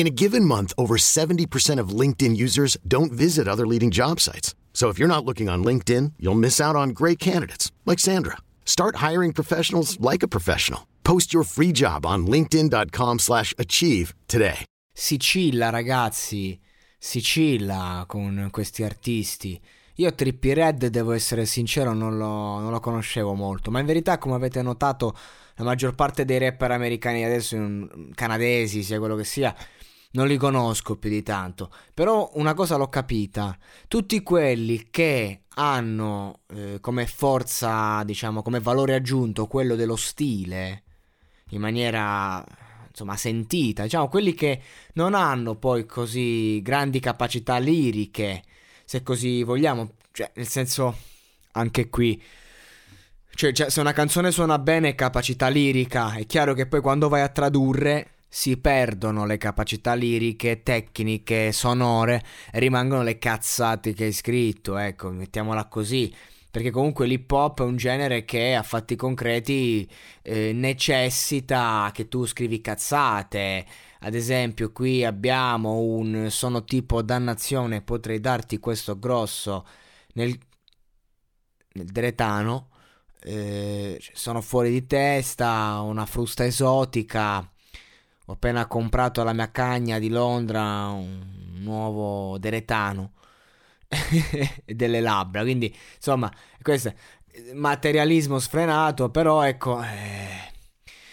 In a given month, over 70% of LinkedIn users don't visit other leading job sites. So if you're not looking on LinkedIn, you'll miss out on great candidates like Sandra. Start hiring professionals like a professional. Post your free job on linkedin.com/achieve today. Sicilia, ragazzi, Sicilia con questi artisti. Io Trippy Red, devo essere sincero, non lo, non lo conoscevo molto, ma in verità, come avete notato, la maggior parte dei rapper americani adesso, canadesi, sia quello che sia, non li conosco più di tanto. Però una cosa l'ho capita, tutti quelli che hanno eh, come forza, diciamo, come valore aggiunto quello dello stile, in maniera insomma sentita, diciamo quelli che non hanno poi così grandi capacità liriche, se così vogliamo, cioè nel senso anche qui cioè, cioè, se una canzone suona bene capacità lirica, è chiaro che poi quando vai a tradurre si perdono le capacità liriche, tecniche, sonore, rimangono le cazzate che hai scritto, ecco, mettiamola così. Perché comunque l'hip hop è un genere che a fatti concreti eh, necessita che tu scrivi cazzate. Ad esempio, qui abbiamo un sono tipo dannazione, potrei darti questo grosso nel, nel Dretano. Eh, sono fuori di testa, una frusta esotica. Ho appena comprato alla mia cagna di Londra un nuovo Deretano delle labbra. Quindi, insomma, questo è materialismo sfrenato, però ecco, eh,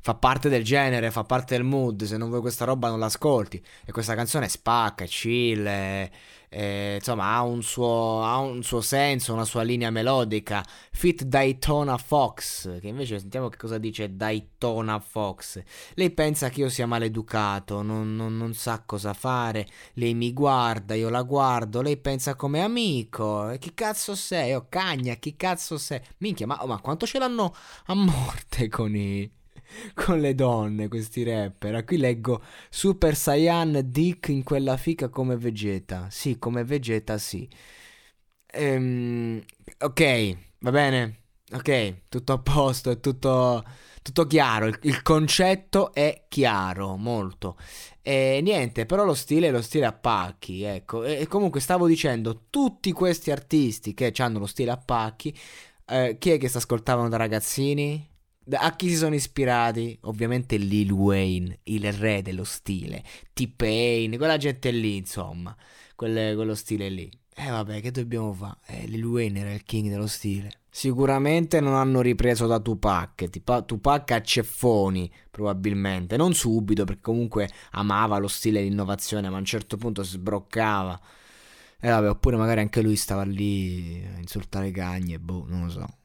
fa parte del genere, fa parte del mood. Se non vuoi questa roba non l'ascolti. E questa canzone spacca, chill, eh, eh, insomma, ha un, suo, ha un suo senso, una sua linea melodica. Fit Daytona Fox, che invece sentiamo che cosa dice Daytona Fox. Lei pensa che io sia maleducato, non, non, non sa cosa fare. Lei mi guarda, io la guardo. Lei pensa come amico. Chi cazzo sei? Oh, cagna, chi cazzo sei? Minchia, ma, oh, ma quanto ce l'hanno a morte con i con le donne, questi rapper. Qui leggo Super Saiyan Dick in quella fica come Vegeta. Sì, come Vegeta, sì. Ehm, ok, va bene. Ok, tutto a posto, è tutto, tutto chiaro. Il, il, concetto è chiaro, molto. E niente, però lo stile lo stile a pacchi, ecco. E, e comunque stavo dicendo, tutti questi artisti che hanno lo stile a pacchi, eh, chi è che si ascoltavano da ragazzini? A chi si sono ispirati? Ovviamente Lil Wayne, il re dello stile, T-Pain, quella gente lì, insomma, quelle, quello stile lì. Eh, vabbè, che dobbiamo fare? Eh, Lil Wayne era il king dello stile. Sicuramente non hanno ripreso da Tupac, Tupac a ceffoni probabilmente, non subito perché comunque amava lo stile di innovazione, ma a un certo punto si sbroccava. E eh, vabbè, oppure magari anche lui stava lì a insultare cagne, boh, non lo so.